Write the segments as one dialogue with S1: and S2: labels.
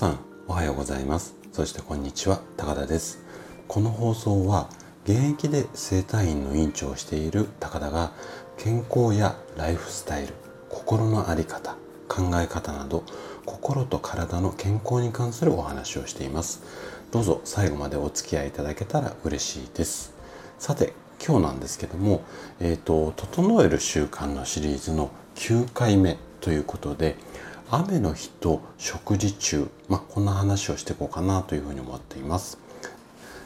S1: さんおはようございます。そしてこんにちは高田です。この放送は現役で整体院の院長をしている高田が健康やライフスタイル心の在り方考え方など心と体の健康に関するお話をしています。どうぞ最後までお付き合いいただけたら嬉しいです。さて今日なんですけども、えーと、整える習慣のシリーズの9回目ということで雨の日と食事中、まあ、こんな話をしていこうかなというふうに思っています。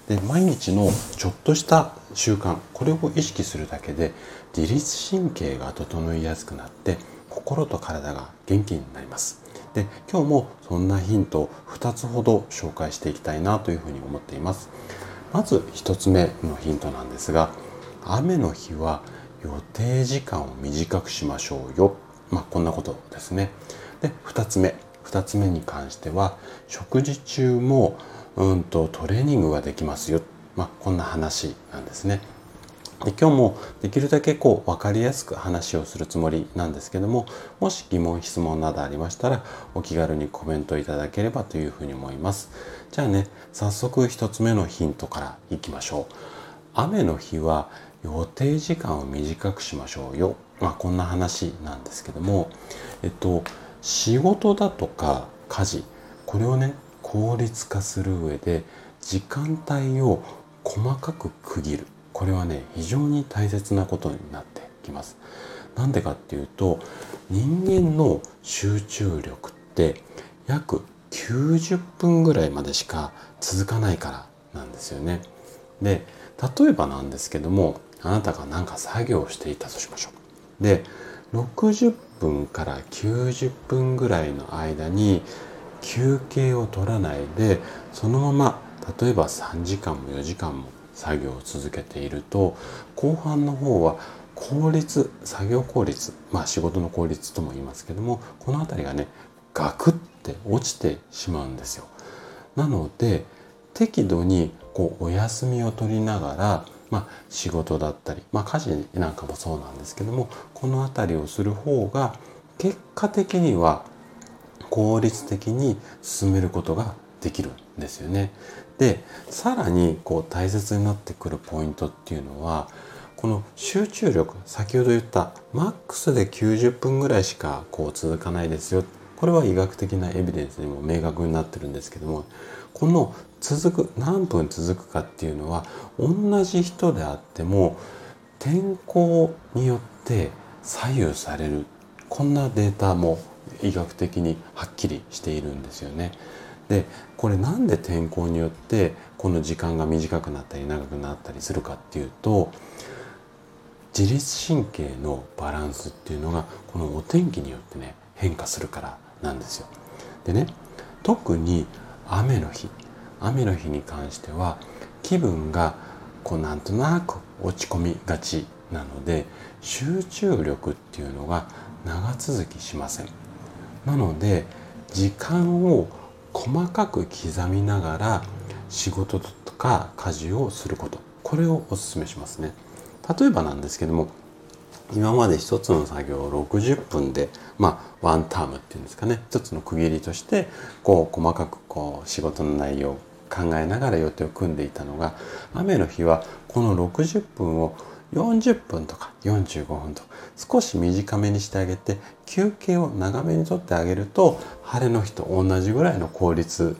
S1: で毎日のちょっとした習慣これを意識するだけで自律神経が整いやすくなって心と体が元気になります。で今日もそんなヒントを2つほど紹介していきたいなというふうに思っています。まず1つ目のヒントなんですが雨の日は予定時間を短くしましょうよ。まあ、こんなことですね。で2つ目。2つ目に関しては食事中もうんとトレーニングができますよ、まあ、こんな話なんですね。で今日もできるだけこう分かりやすく話をするつもりなんですけどももし疑問質問などありましたらお気軽にコメントいただければというふうに思います。じゃあね早速1つ目のヒントからいきましょう。雨の日は予定時間を短くしましょうよ。まあこんな話なんですけどもえっと仕事だとか家事これをね効率化する上で時間帯を細かく区切る。これはね非常に大切なことになってきます。なんでかっていうと人間の集中力って約90分ぐらいまでしか続かないからなんですよね。で例えばなんですけどもあなたが何か作業していたとしましょう。で60分から90分ぐらいの間に休憩を取らないでそのまま例えば3時間も4時間も作業を続けていると後半の方は効率作業効率まあ仕事の効率とも言いますけどもこの辺りがねガクって落ちてしまうんですよ。なので適度にこうお休みを取りながらまあ、仕事だったり、まあ、家事なんかもそうなんですけどもこの辺りをする方が結果的には効率的に進めることができるんですよね。でさらにこう大切になってくるポイントっていうのはこの集中力先ほど言ったマックスで90分ぐらいしかこう続かないですよこれは医学的なエビデンスにも明確になってるんですけどもこの続く何分続くかっていうのは同じ人であっても天候によって左右されるこんなデータも医学的にはっきりしているんですよね。でこれなんで天候によってこの時間が短くなったり長くなったりするかっていうと自律神経のバランスっていうのがこのお天気によってね変化するからなんですよ。でね特に雨の日雨の日に関しては気分がこうなんとなく落ち込みがちなので集中力っていうのが長続きしません。なので時間を細かく刻みながら仕事とか家事をすることこれをお勧めしますね。例えばなんですけども今まで一つの作業を60分でまあワンタームっていうんですかね。一つの区切りとしてこう細かくこう仕事の内容を考えながら予定を組んでいたのが雨の日はこの60分を40分とか45分と少し短めにしてあげて休憩を長めにとってあげると晴れの日と同じぐらいの効率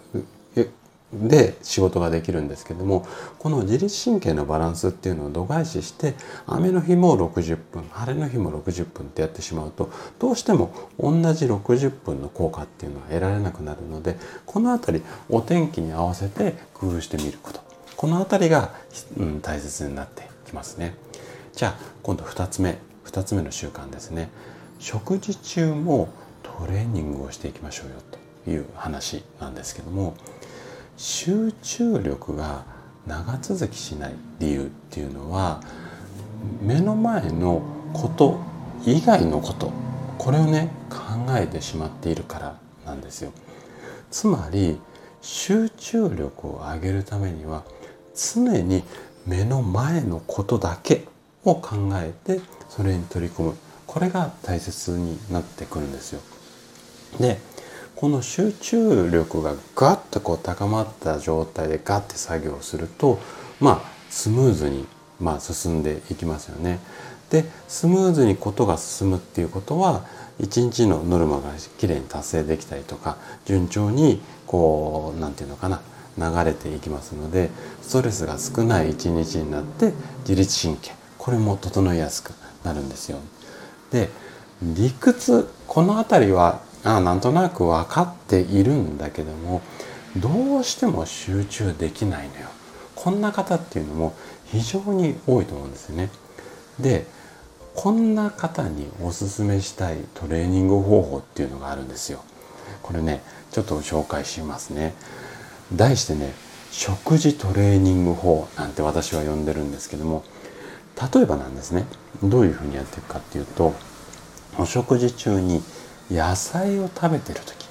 S1: で仕事ができるんですけどもこの自律神経のバランスっていうのを度外視して雨の日も60分晴れの日も60分ってやってしまうとどうしても同じ60分の効果っていうのは得られなくなるのでこの辺りお天気に合わせて工夫してみることこの辺りが、うん、大切になってきますね。じゃあ今度2つ目2つ目の習慣ですね。食事中もトレーニングをしていきましょうよという話なんですけども集中力が長続きしない理由っていうのは目の前のこと以外のことこれをね考えてしまっているからなんですよ。つまり集中力を上げるためには常に目の前のことだけを考えてそれに取り組むこれが大切になってくるんですよ。でこの集中力がガッとこう高まった状態でガッて作業するとまあスムーズにまあ進んでいきますよね。でスムーズにことが進むっていうことは一日のノルマがきれいに達成できたりとか順調にこう何て言うのかな流れていきますのでストレスが少ない一日になって自律神経これも整いやすくなるんですよ。で理屈この辺りはあなんとなく分かっているんだけどもどうしても集中できないのよ。こんな方っていうのも非常に多いと思うんですよね。でこんな方におすすめしたいトレーニング方法っていうのがあるんですよ。これねちょっと紹介しますね。題してね食事トレーニング法なんて私は呼んでるんですけども例えばなんですねどういうふうにやっていくかっていうとお食事中に野菜を食べてる時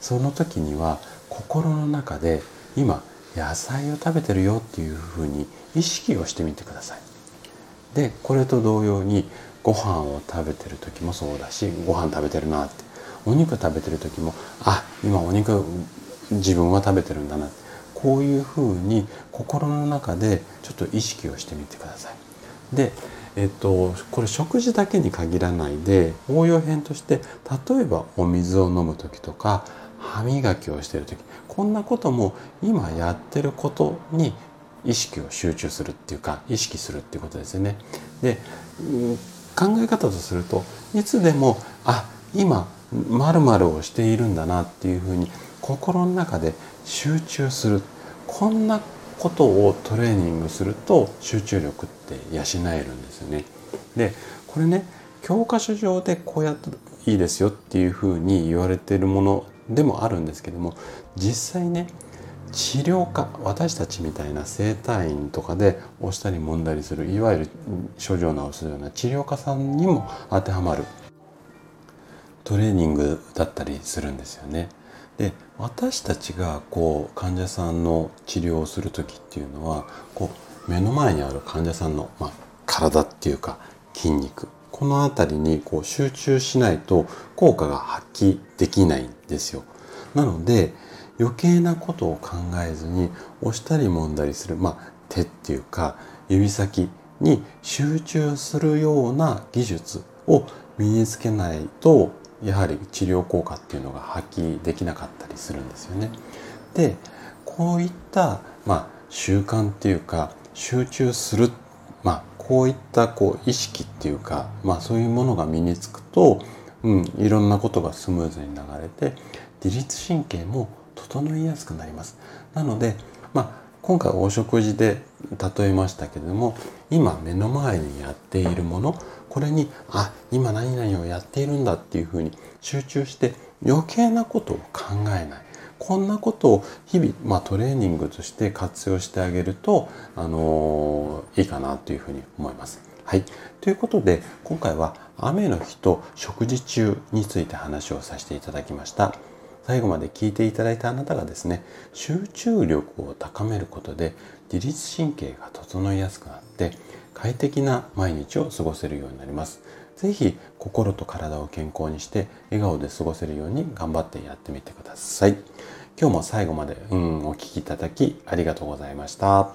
S1: その時には心の中で今野菜を食べてるよっていうふうに意識をしてみてください。でこれと同様にご飯を食べてる時もそうだしご飯食べてるなってお肉食べてる時もあ今お肉自分は食べてるんだなこういうふうに心の中でちょっと意識をしてみてください。でえっと、これ食事だけに限らないで応用編として例えばお水を飲む時とか歯磨きをしてる時こんなことも今やってることに意識を集中するっていうか意識するっていうことですよね。で考え方とするといつでもあ今〇〇をしているんだなっていうふうに心の中で集中するこんなことをトレーニングすると集中力って養えるんですよね。でこれね教科書上でこうやっていいですよっていうふうに言われてるものでもあるんですけども実際ね治療家私たちみたいな整体院とかで押したり揉んだりするいわゆる症状を治すような治療家さんにも当てはまるトレーニングだったりするんですよね。で私たちがこう患者さんの治療をする時っていうのはこう目の前にある患者さんの、まあ、体っていうか筋肉この辺りにこう集中しないと効果が発揮できないんですよ。なので余計なことを考えずに押したり揉んだりする、まあ、手っていうか指先に集中するような技術を身につけないとやはり治療効果っていうのが発揮できなかったりするんですよね。でこういった、まあ、習慣っていうか集中する、まあ、こういったこう意識っていうか、まあ、そういうものが身につくと、うん、いろんなことがスムーズに流れて自律神経も整いやすくなります。なので、まあ、今回お食事で例えましたけれども今目の前にやっているものこれにあ今何々をやっているんだっていうふうに集中して余計なことを考えないこんなことを日々、まあ、トレーニングとして活用してあげると、あのー、いいかなというふうに思います。はい。ということで、今回は雨の日と食事中について話をさせていただきました。最後まで聞いていただいたあなたがですね、集中力を高めることで自律神経が整いやすくなって、快適な毎日を過ごせるようになります。ぜひ心と体を健康にして笑顔で過ごせるように頑張ってやってみてください。今日も最後まで、うん、お聴きいただきありがとうございました。